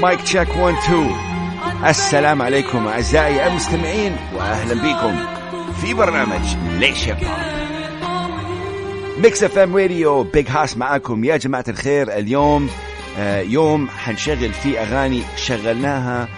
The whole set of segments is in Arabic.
mic check 1 2 السلام عليكم أعزائي المستمعين واهلا بكم في برنامج ليش يا Mix FM Radio Big Hass معاكم يا جماعة الخير. اليوم آه، يوم حنشغل فيه أغاني شغلناها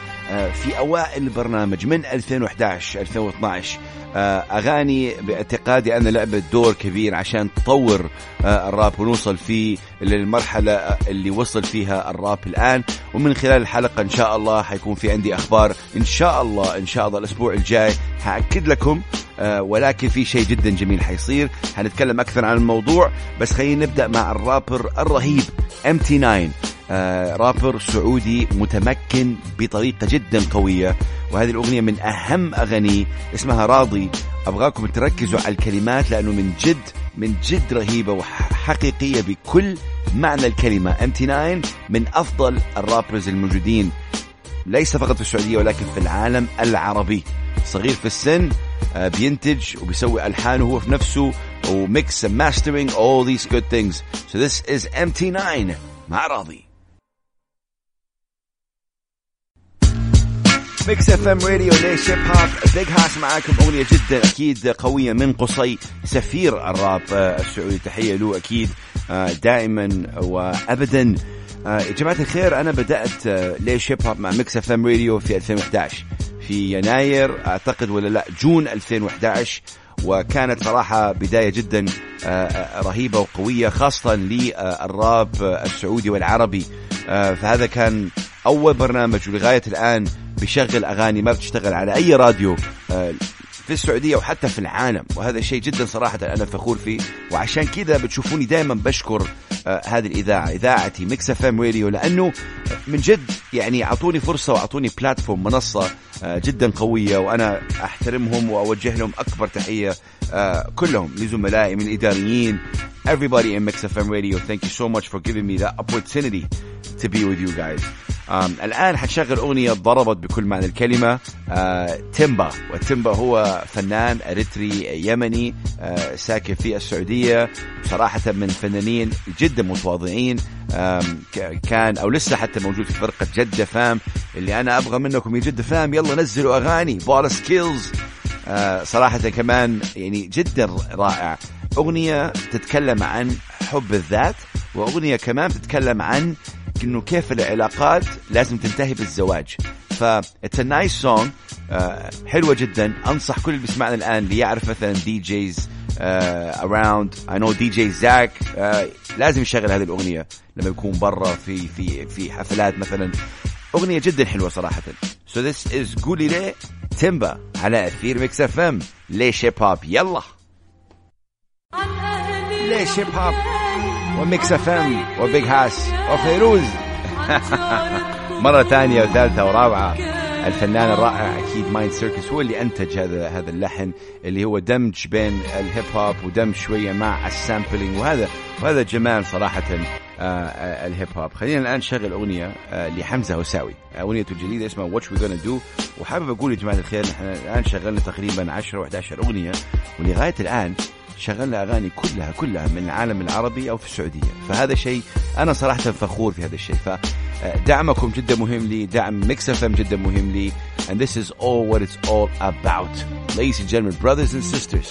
في أوائل البرنامج من 2011 2012 آه، أغاني باعتقادي أنا لعبت دور كبير عشان تطور آه، الراب ونوصل فيه للمرحلة اللي وصل فيها الراب الآن. ومن خلال الحلقة إن شاء الله حيكون في عندي أخبار إن شاء الله إن شاء الله الأسبوع الجاي حأكد لكم آه، ولكن في شيء جدا جميل حيصير. حنتكلم أكثر عن الموضوع بس خلينا نبدأ مع الرابر الرهيب MT9 آه، رابر سعودي متمكن بطريقة جدا قوية. وهذه الأغنية من أهم أغانيه اسمها راضي. أبغاكم تركزوا على الكلمات لأنه من جد من جد رهيبة وحقيقية بكل معنى الكلمة. MT9 من أفضل ال rappers الموجودين. ليس فقط في السعودية ولكن في العالم العربي. صغير في السن آه، بينتج وبيسوي ألحانه هو في نفسه و mix mastering all these good things. So this is MT9 مع راضي. Mix FM Radio ليش Hip Hop Big Hass معاكم. أغنية جدا أكيد قوية من قصي. سفير الراب السعودي. تحية له أكيد آه، دائما وابدا. آه، يا جماعة الخير أنا بدأت ليش Hip Hop مع Mix FM Radio في 2011 في يناير أعتقد ولا لا June 2011 وكانت صراحة بداية جدا آه، رهيبة وقوية خاصة للراب السعودي والعربي. فهذا كان أول برنامج. ولغاية الآن بيشغل أغاني ما بتشتغل على أي راديو آه، في السعودية وحتى في العالم. وهذا شيء جدا صراحة أنا فخور فيه. وعشان كذا بتشوفوني دائما بشكر آه، هذه الإذاعة إذاعتي Mix FM Radio لأنه من جد يعني أعطوني فرصة وأعطوني platform منصة آه، جدا قوية. وأنا أحترمهم وأوجه لهم أكبر تحية كلهم لزملائي من الإداريين everybody in Mix FM Radio. Thank you so much for giving me that opportunity. To be with you guys. Um, الآن حتشغل أغنية ضربت بكل معنى الكلمة. آه، تيمبا. وتيمبا هو فنان أريتري يمني آه، ساكن في السعودية. صراحة من فنانين جدا متواضعين. كان أو لسه حتى موجود في فرقة جدة Fam. اللي أنا أبغى منكم يا جدة Fam يلا نزلوا أغاني. بولا Skillz آه، صراحة كمان يعني جدا رائع. أغنية تتكلم عن حب الذات وأغنية كمان تتكلم عن إنه كيف العلاقات لازم تنتهي بالزواج. ف nice song آه، حلوة جدا. أنصح كل اللي بيسمعنا الآن اللي يعرف مثلا DJs around. I know DJ زاك لازم يشغل هذه الأغنية لما يكون برا في في في حفلات مثلا. أغنية جدا حلوة صراحة. So this is قولي ليه تيمبا على أثير Mix FM ليش هيب هوب يلا. ليش هيب هوب و Mix FM و Big Hass وفيروز مرة ثانية وثالثة ورابعة. الفنان الرائع أكيد Mind Circus هو اللي أنتج هذا هذا اللحن اللي هو دمج بين الهيب هوب ودمج شوية مع ال sampling. وهذا وهذا جمال صراحة آه، آه، الهيب هوب. خلينا الآن نشغل أغنية آه، لحمزة هوساوي اغنيته الجديدة اسمها Watch We Do وحابب أقول يا جماعة الخير نحن الآن شغلنا تقريبا 10 و11 أغنية. ولغاية الآن شغلنا أغاني كلها كلها من العالم العربي أو في السعودية. فهذا شيء أنا صراحة فخور في هذا الشيء. فدعمكم جدا مهم لي دعم Mix FM جدا مهم لي. And this is all what it's all about. Ladies and gentlemen brothers and sisters.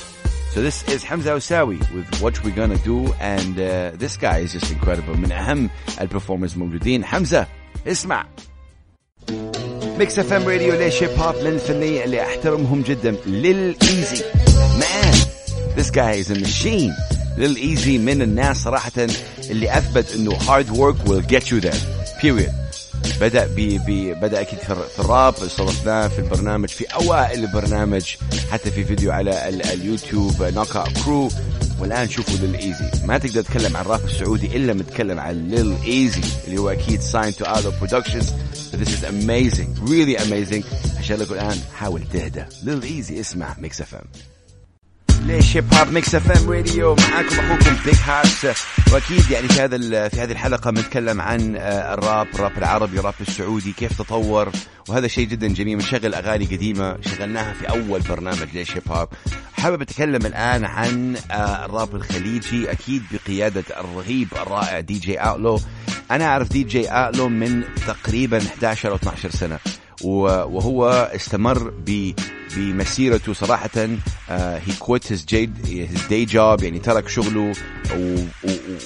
So this is Hamza Hawsawi with What We Gonna Do. And uh, this guy is just incredible. من أهم ال performers موجودين. حمزة اسمع. Mix FM Radio ليش هيب هوب للفنية اللي أحترمهم جدا. Lil Easy man This guy is a machine. Lil Easy من الناس صراحة اللي أثبت إنه hard work will get you there. Period. بدأ بي بي بدأ أكيد في, الر- في الراب استضفناه في البرنامج في أوائل البرنامج حتى في فيديو على ال- اليوتيوب Knockout Crew والآن شوفوا Lil Easy ما تقدر تتكلم عن الراب السعودي إلا متكلم عن Lil Easy اللي هو أكيد Outlaw Productions. So this is amazing really amazing. عشان لكم الآن حاول تهدى. Lil Easy اسمع Mix FM ليش هيب هوب Mix FM Radio معاكم أخوكم بيج هارت وأكيد يعني في هذا في هذه الحلقة بنتكلم عن آه، الراب الراب العربي الراب السعودي كيف تطور. وهذا شيء جدا جميل بنشغل أغاني قديمة شغلناها في أول برنامج ليش هيب هوب حابب أتكلم الآن عن آه، الراب الخليجي أكيد بقيادة الرهيب الرائع DJ Outlaw أنا أعرف DJ Outlaw من تقريبا 11 أو 12 سنة. وهو استمر ب بمسيرته صراحة. he quit his his day job يعني ترك شغله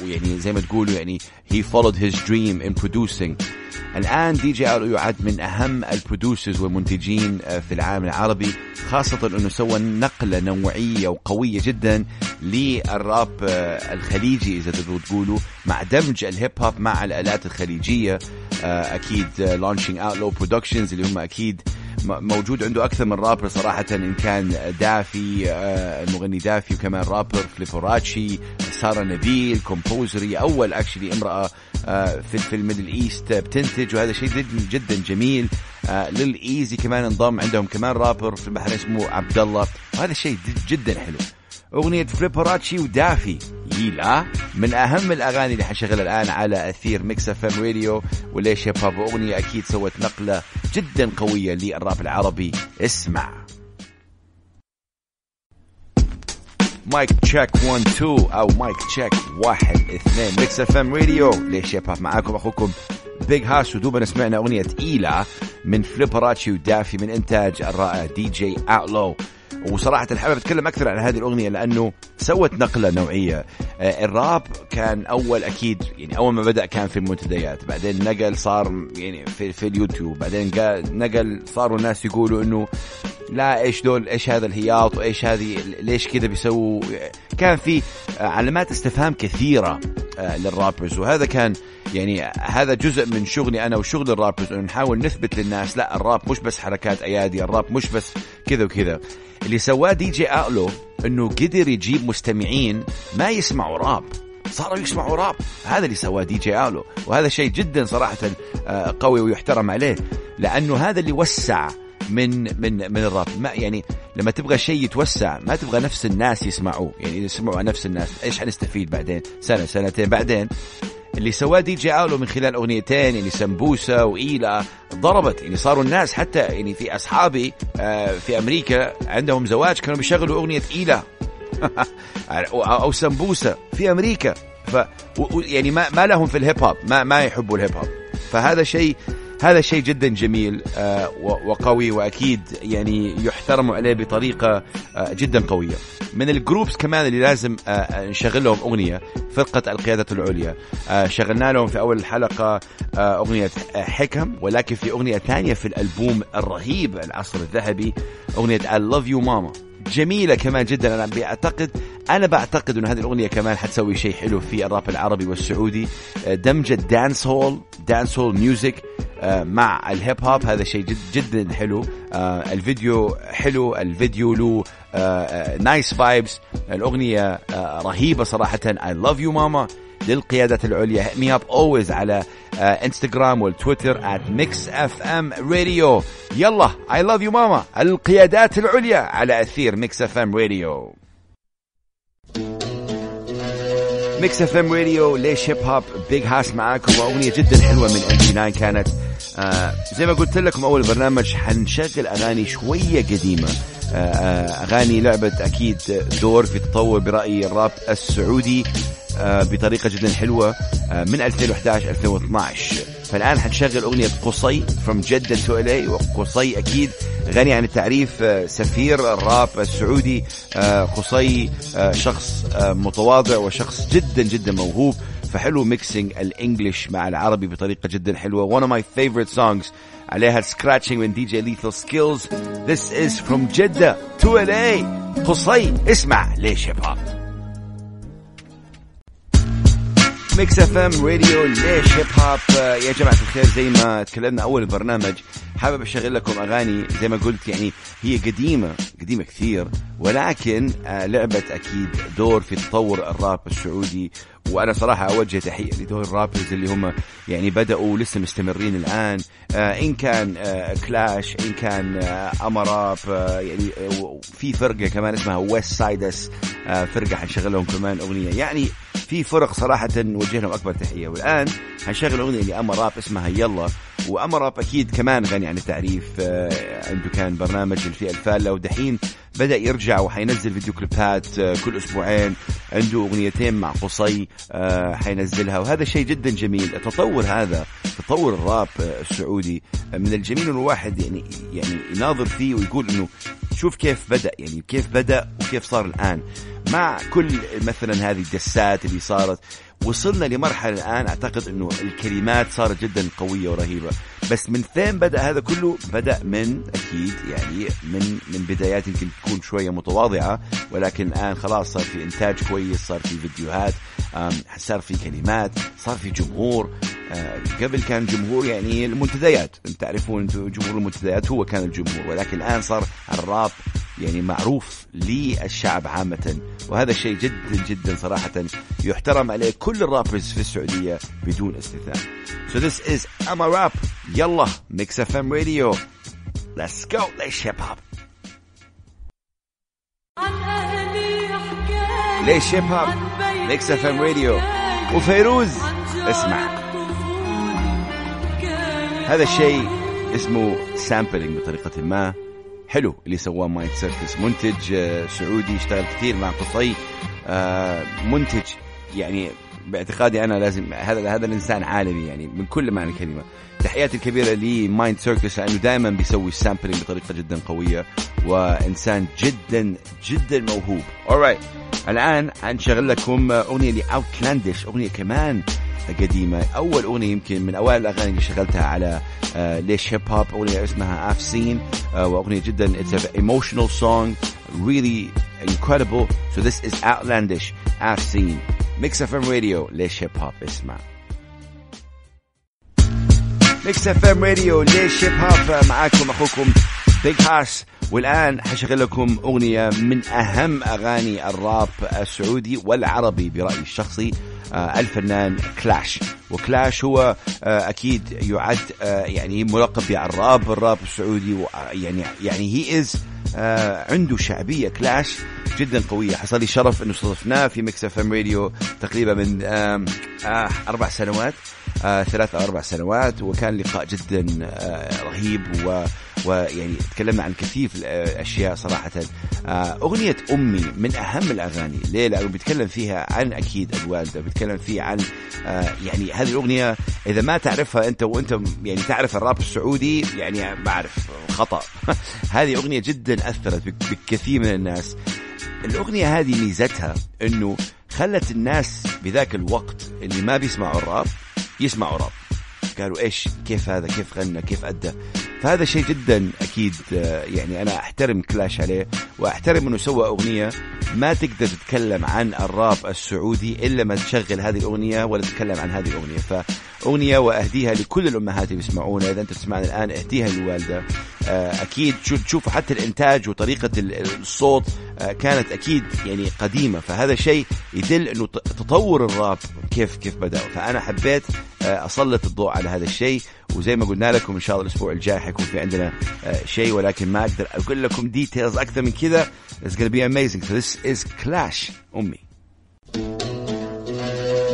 ويعني زي ما تقولوا يعني he followed his dream in producing. الآن DJ Outlaw يعد من أهم ال producers والمنتجين آه، في العالم العربي خاصة أنه سوى نقلة نوعية وقوية جدا للراب آه، الخليجي إذا تقدروا تقولوا مع دمج الهيب هوب مع الآلات الخليجية آه، أكيد launching Outlaw Productions اللي هم أكيد موجود عنده أكثر من رابر صراحة إن كان دافي المغني دافي وكمان rapper Flipperachi سارة نبيل composer وأول actually امرأة آه، في في ال Middle East بتنتج وهذا شيء جدا جدا جميل. آه، Lil Easy كمان انضم عندهم كمان رابر في البحرين اسمه عبد الله وهذا شيء جدا حلو. أغنية Flipperachi ودافي. يلا من أهم الأغاني اللي حنشغلها الآن على أثير Mix FM Radio وليش هيب هوب أغنية أكيد سوت نقلة جدا قوية للراب العربي. اسمع. mic check 1 2 أو mic check 1 2 Mix FM Radio. ليش هيب هوب معاكم أخوكم Big Hass ودوبنا سمعنا أغنية تقيلة من Flipperachi ودافي من إنتاج الرائع DJ Outlaw وصراحة حابب أتكلم أكثر عن هذه الأغنية لأنه سوت نقلة نوعية. آه، الراب كان أول أكيد يعني أول ما بدأ كان في المنتديات بعدين نقل صار يعني في, في اليوتيوب بعدين نقل صاروا الناس يقولوا أنه لا إيش دول إيش هذا الهياط وإيش هذه ليش كذا بيسووا؟ كان في علامات استفهام كثيرة آه، لل rappers وهذا كان يعني هذا جزء من شغلي أنا وشغل ال rappers انه نحاول نثبت للناس لا الراب مش بس حركات أيادي الراب مش بس كذا وكذا. اللي سواه DJ Outlaw إنه قدر يجيب مستمعين ما يسمعوا راب صاروا يسمعوا راب. هذا اللي سواه DJ Outlaw وهذا شيء جدا صراحة آه، قوي ويحترم عليه لأنه هذا اللي وسع من من من الراب. ما يعني لما تبغى شيء يتوسع ما تبغى نفس الناس يسمعوه. يعني إذا سمعوا نفس الناس إيش حنستفيد بعدين؟ سنة سنتين بعدين. اللي سواه دي جي آلو من خلال أغنيتين يعني سمبوسة وإيلا ضربت يعني صاروا الناس حتى يعني في أصحابي آه، في أمريكا عندهم زواج كانوا بيشغلوا أغنية إيلا. أو سمبوسة في أمريكا. ف يعني ما ما لهم في ال hip hop ما ما يحبوا ال hip hop. فهذا شيء هذا شيء جدا جميل آه، وقوي وأكيد يعني يحترم عليه بطريقة آه، جدا قوية. من ال groups كمان اللي لازم آه، نشغل لهم أغنية فرقة القيادة العليا. شغلنا لهم في أول الحلقة أغنية حكم ولكن في أغنية ثانية في الألبوم الرهيب العصر الذهبي أغنية I love you mama. جميلة كمان جدا. أنا بعتقد أنا بعتقد إنه هذه الأغنية كمان حتسوي شيء حلو في الراب العربي والسعودي. دمج ال dancehall dancehall music مع ال hip hop. هذا شيء جد جدا حلو. آه، الفيديو حلو الفيديو له Nice vibes الأغنية آه، رهيبة صراحة. I love you mama للقيادة العليا. Hit me up always على انستغرام وال Twitter at mix fm radio. يلا I love you mama القيادات العليا على أثير mix fm radio. Mix FM Radio ليش hip hop Big Hass معاكم. وأغنية جدا حلوة من MB 9 كانت. آه زي ما قلت لكم أول برنامج حنشغل أغاني شوية قديمة. آه آه أغاني لعبت أكيد دور في تطور برايي الراب السعودي آه، بطريقة جدا حلوة آه، من 2011 2012 فالآن حنشغل أغنية قصي from جدة to LA وقصي أكيد غني عن التعريف آه، سفير الراب السعودي قصي شخص متواضع وشخص جدا جدا موهوب. فحلو mixing ال English مع العربي بطريقة جدا حلوة. One of my favorite songs. عليها scratching من DJ Lethal Skillz. This is from Jeddah to LA قصي اسمع ليش hip hop Mix FM Radio ليش hip hop يا جماعة الخير زي ما تكلمنا أول البرنامج حابب أشغل لكم أغاني. زي ما قلت يعني هي قديمة قديمة كثير ولكن آه، لعبت أكيد دور في تطور الراب السعودي. وأنا صراحة أوجه تحية لدول ال rappers اللي هم يعني بدأوا لسه مستمرين الآن. آه إن كان آه كلاش إن كان آه I'm a Rap آه يعني آه في فرقة كمان اسمها Westsides آه فرقة حنشغل لهم كمان أغنية. يعني في فرق صراحة نوجه لهم أكبر تحية. والآن حنشغل أغنية ل I'm a Rap اسمها يلا. و I'm a Rap أكيد كمان غني عن التعريف آه، عنده كان برنامج الفئة الفالة. ودحين بدأ يرجع وحينزل فيديو كليبات آه، كل أسبوعين عنده أغنيتين مع قصي آه، حينزلها. وهذا شيء جدا جميل. التطور هذا تطور الراب السعودي من الجميل إنه الواحد يعني يعني يناظر فيه ويقول إنه شوف كيف بدأ يعني كيف بدأ وكيف صار الآن. مع كل مثلا هذه الدسات اللي صارت وصلنا لمرحلة الآن أعتقد أنه الكلمات صارت جدا قوية ورهيبة. بس من فين بدأ هذا كله؟ بدأ من أكيد يعني من من بدايات يمكن تكون شوية متواضعة ولكن الآن خلاص صار في إنتاج كويس صار في فيديوهات صار في كلمات صار في جمهور. آه، قبل كان جمهور يعني المنتديات. تعرفون جمهور المنتديات هو كان الجمهور ولكن الآن صار الراب يعني معروف للشعب عامة وهذا الشيء جدا جدا صراحة يحترم عليه كل ال rappers في السعودية بدون استثناء. So this is I'm a Rap. يلا FM Radio Let's go. ليش hip hop. ليش hip hop Mix FM Radio وفيروز اسمع. هذا الشيء اسمه sampling بطريقة ما. حلو اللي سواه Mind Circus. منتج آه، سعودي اشتغل كثير مع قصي. آه، منتج يعني باعتقادي أنا لازم هذا هذا الإنسان عالمي يعني من كل معنى الكلمة. تحياتي الكبيرة ل Mind Circus لأنه دائما بيسوي sampling بطريقة جدا قوية وإنسان جدا جدا موهوب. Alright الآن حنشغل لكم أغنية ل Outlandish أغنية كمان قديمة. أول أغنية يمكن من أوائل الأغاني اللي شغلتها على آه ليش hip hop أغنية اسمها Seen آه وأغنية جدا. It's an emotional song. Really incredible. So this is Outlandish. Seen. Mix FM Radio. ليش hip hop اسمع. Mix FM Radio ليش hip hop معاكم أخوكم Big Hass والآن حشغل لكم أغنية من أهم أغاني الراب السعودي والعربي برأيي الشخصي آه، الفنان كلاش وكلاش هو آه، أكيد يعد آه، يعني ملقب بعراب الراب السعودي يعني يعني he is عنده شعبية كلاش جدا قوية. حصل لي شرف إنه استضفناه في Mix FM Radio تقريبا من أربع سنوات ثلاث أو أربع سنوات وكان لقاء جدا رهيب و ويعني تكلمنا عن كثير الأشياء صراحة. أغنية أمي من أهم الأغاني. ليه لأنه بيتكلم فيها عن أكيد الوالده بيتكلم فيه عن يعني هذه الأغنية إذا ما تعرفها أنت وأنت يعني تعرف الراب السعودي يعني بعرف خطأ. هذه أغنية جدا أثرت بكثير من الناس. الأغنية هذه ميزتها إنه خلت الناس بذاك الوقت اللي ما بيسمعوا الراب يسمعوا راب. قالوا إيش؟ كيف هذا؟ كيف غنى؟ كيف أدى؟ فهذا شيء جدا أكيد آه، يعني أنا أحترم كلاش عليه وأحترم إنه سوى أغنية ما تقدر تتكلم عن الراب السعودي إلا ما تشغل هذه الأغنية ولا تتكلم عن هذه الأغنية. فأغنية وأهديها لكل الأمهات اللي بيسمعونا إذا أنت تسمعنا الآن أهديها للوالدة. آه، أكيد تشوفوا حتى الإنتاج وطريقة الصوت آه، كانت أكيد يعني قديمة. فهذا شيء يدل إنه تطور الراب كيف كيف بدا فأنا حبيت أسلط الضوء على هذا الشيء وزي ما قلنا لكم إن شاء الله الأسبوع الجاي حيكون في عندنا آه، شيء ولكن ما أقدر أقول لكم details أكثر من كذا. It's gonna be amazing. So this is Klash. أمي.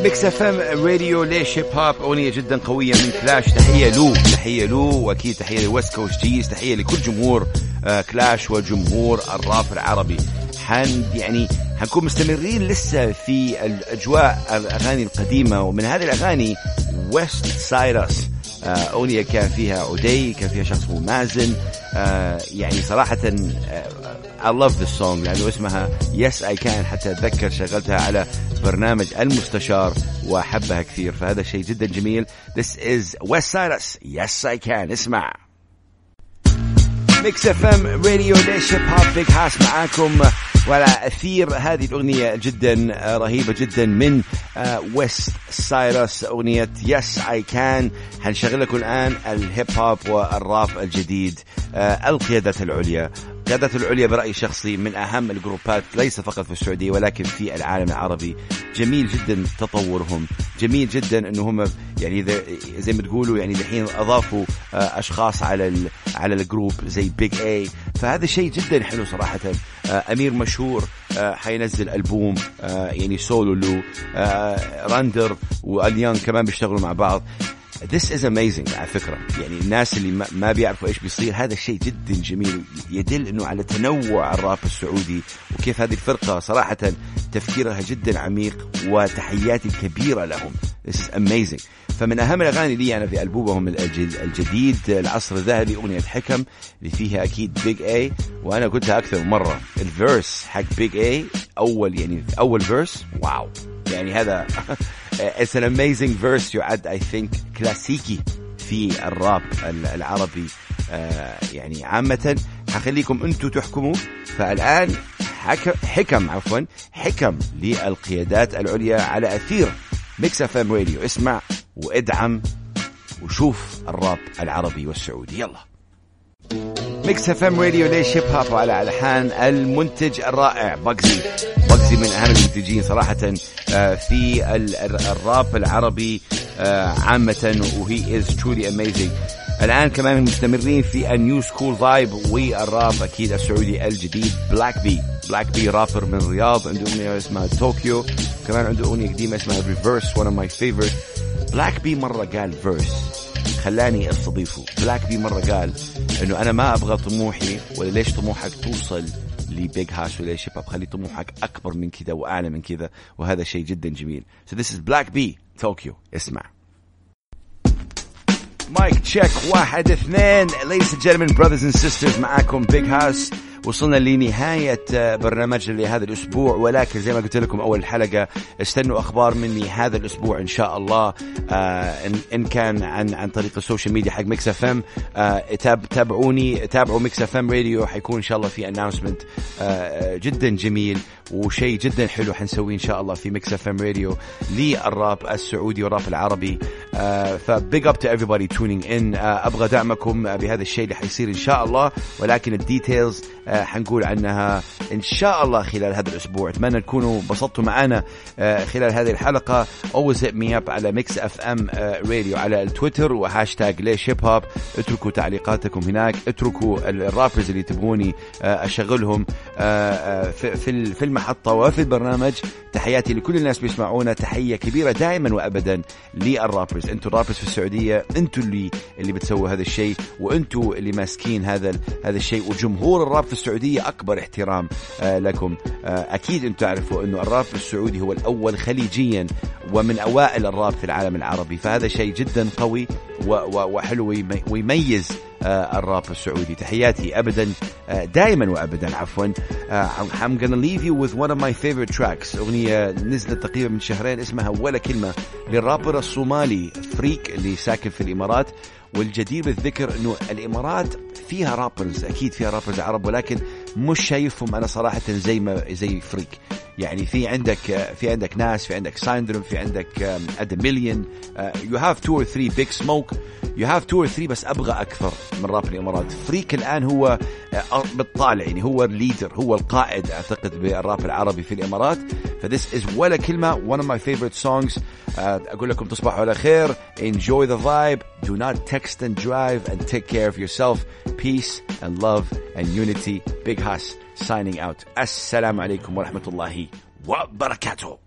Mix FM Radio ليش hip hop أغنية جدا قوية من كلاش تحية له. تحية له. وأكيد تحية ل West Coast. Gs. تحية لكل جمهور كلاش آه، وجمهور الراب العربي. حن يعني حنكون مستمرين لسه في الأجواء الأغاني القديمة ومن هذه الأغاني ويست سايرس آه، أغنية كان فيها عدي كان فيها شخص اسمه مازن. آه، يعني صراحة آه، I love this song لأنه اسمها Yes I Can. حتى أتذكر شغلتها على برنامج المستشار وأحبها كثير فهذا شيء جدا جميل. This is West Cyrus Yes I Can. اسمع. Mix FM Radio ليش هيب هوب Big Hass معاكم. وعلى أثير. هذه الأغنية جدا آه، رهيبة جدا من ويست آه، سايرس أغنية يس اي كان حنشغل لكم الآن الهيب هوب والراب الجديد آه، القيادات العليا. قيادات العليا برأيي الشخصي من أهم الجروبات ليس فقط في السعودية ولكن في العالم العربي. جميل جدا تطورهم. جميل جدا أنه هم يعني زي ما تقولوا يعني دحين أضافوا أشخاص على على الجروب زي Big A فهذا شيء جدا حلو صراحة. أمير مش مشهور آه، حينزل ألبوم آه، يعني سولو له راندر واليان كمان بيشتغلوا مع بعض. This is amazing على فكرة. يعني الناس اللي ما بيعرفوا إيش بيصير هذا الشيء جدا جميل. يدل إنه على تنوع الراب السعودي وكيف هذه الفرقة صراحة تفكيرها جدا عميق وتحياتي الكبيرة لهم. This is amazing. فمن أهم الأغاني لي أنا في ألبومهم الجديد العصر الذهبي أغنية حكم اللي فيها أكيد Big A وأنا قلتها أكثر من مرة. ال verse حق Big A أول يعني أول verse. Wow. يعني هذا it's an amazing verse يعد I think كلاسيكي في الراب العربي. يعني عامة حخليكم أنتم تحكموا. فالآن حكم عفوا حكم للقيادات العليا على أثير Mix FM Radio اسمع وادعم وشوف الراب العربي والسعودي. يلا. Mix FM Radio ليش هيب هوب على ألحان المنتج الرائع باكزي باكزي من أهم المنتجين صراحة آه، في الراب العربي آه، عامة و he is truly amazing الآن كمان مستمرين في ال new school vibe والراب أكيد السعودي الجديد Black B Black B rapper من الرياض عنده أغنية اسمها طوكيو كمان عنده أغنية قديمة اسمها Reverse one of my favorite. Black B مرة قال verse خلاني أستضيفه. Black B مرة قال إنه أنا ما أبغى طموحي ولا ليش طموحك توصل ل Big Hass ولا شيب اب خلي طموحك أكبر من كذا وأعلى من كذا وهذا شيء جدا جميل. So this is Black B. Tokyo اسمع. Mic check واحد اثنين. Ladies and gentlemen brothers and sisters معاكم Big Hass وصلنا لنهاية برنامجنا لهذا الأسبوع ولكن زي ما قلت لكم أول حلقة استنوا أخبار مني هذا الأسبوع إن شاء الله آه إن كان عن عن طريق ال social media حق Mix FM تابعوني تابعوا Mix FM Radio حيكون إن شاء الله في announcement آه جدا جميل وشيء جدا حلو حنسويه إن شاء الله في Mix FM Radio للراب السعودي والراب العربي. ف big up to everybody tuning in. آه أبغى دعمكم بهذا الشيء اللي حيصير إن شاء الله ولكن ال details آه حنقول عنها إن شاء الله خلال هذا الأسبوع. أتمنى تكونوا انبسطتوا معنا آه خلال هذه الحلقة. Always hit me up على Mix FM Radio على التويتر وهاشتاج ليش هيب هوب اتركوا تعليقاتكم هناك اتركوا ال rappers اللي تبغوني آه أشغلهم آه في في المحطة وفي البرنامج. تحياتي لكل الناس بيسمعونا. تحية كبيرة دائما وأبدا لل rappers أنتوا ال rappers في السعودية أنتوا اللي اللي بتسووا هذا الشيء وانتوا اللي ماسكين هذا هذا الشيء. وجمهور الراب في السعودية أكبر احترام آه لكم. آه أكيد أنتوا تعرفوا أنه الراب السعودي هو الأول خليجيا ومن أوائل الراب في العالم العربي. فهذا شيء جدا قوي وحلو ويميز الراب السعودي. تحياتي ابدا آه دائما وابدا عفوا. آه I'm gonna leave you with one of my favorite tracks. أغنية نزلت تقريبا من شهرين اسمها ولا كلمة للرابر الصومالي Freek اللي ساكن في الإمارات. والجدير بالذكر إنه الإمارات فيها rappers أكيد فيها rappers عرب ولكن مش شايفهم أنا صراحة زي ما زي Freek يعني في عندك في عندك ناس في عندك Syndrome في عندك اد مليون you have two or three بيج سموك you have two or three بس أبغى أكثر من راب الإمارات. Freek الآن هو بالطالع يعني هو ال leader هو القائد أعتقد بالراب العربي في الإمارات. فذس از ولا كلمه one of my favorite songs اقول لكم تصبحوا على خير enjoy the vibe do not text and drive and take care of yourself peace and love and unity big Hass signing out السلام عليكم ورحمه الله وبركاته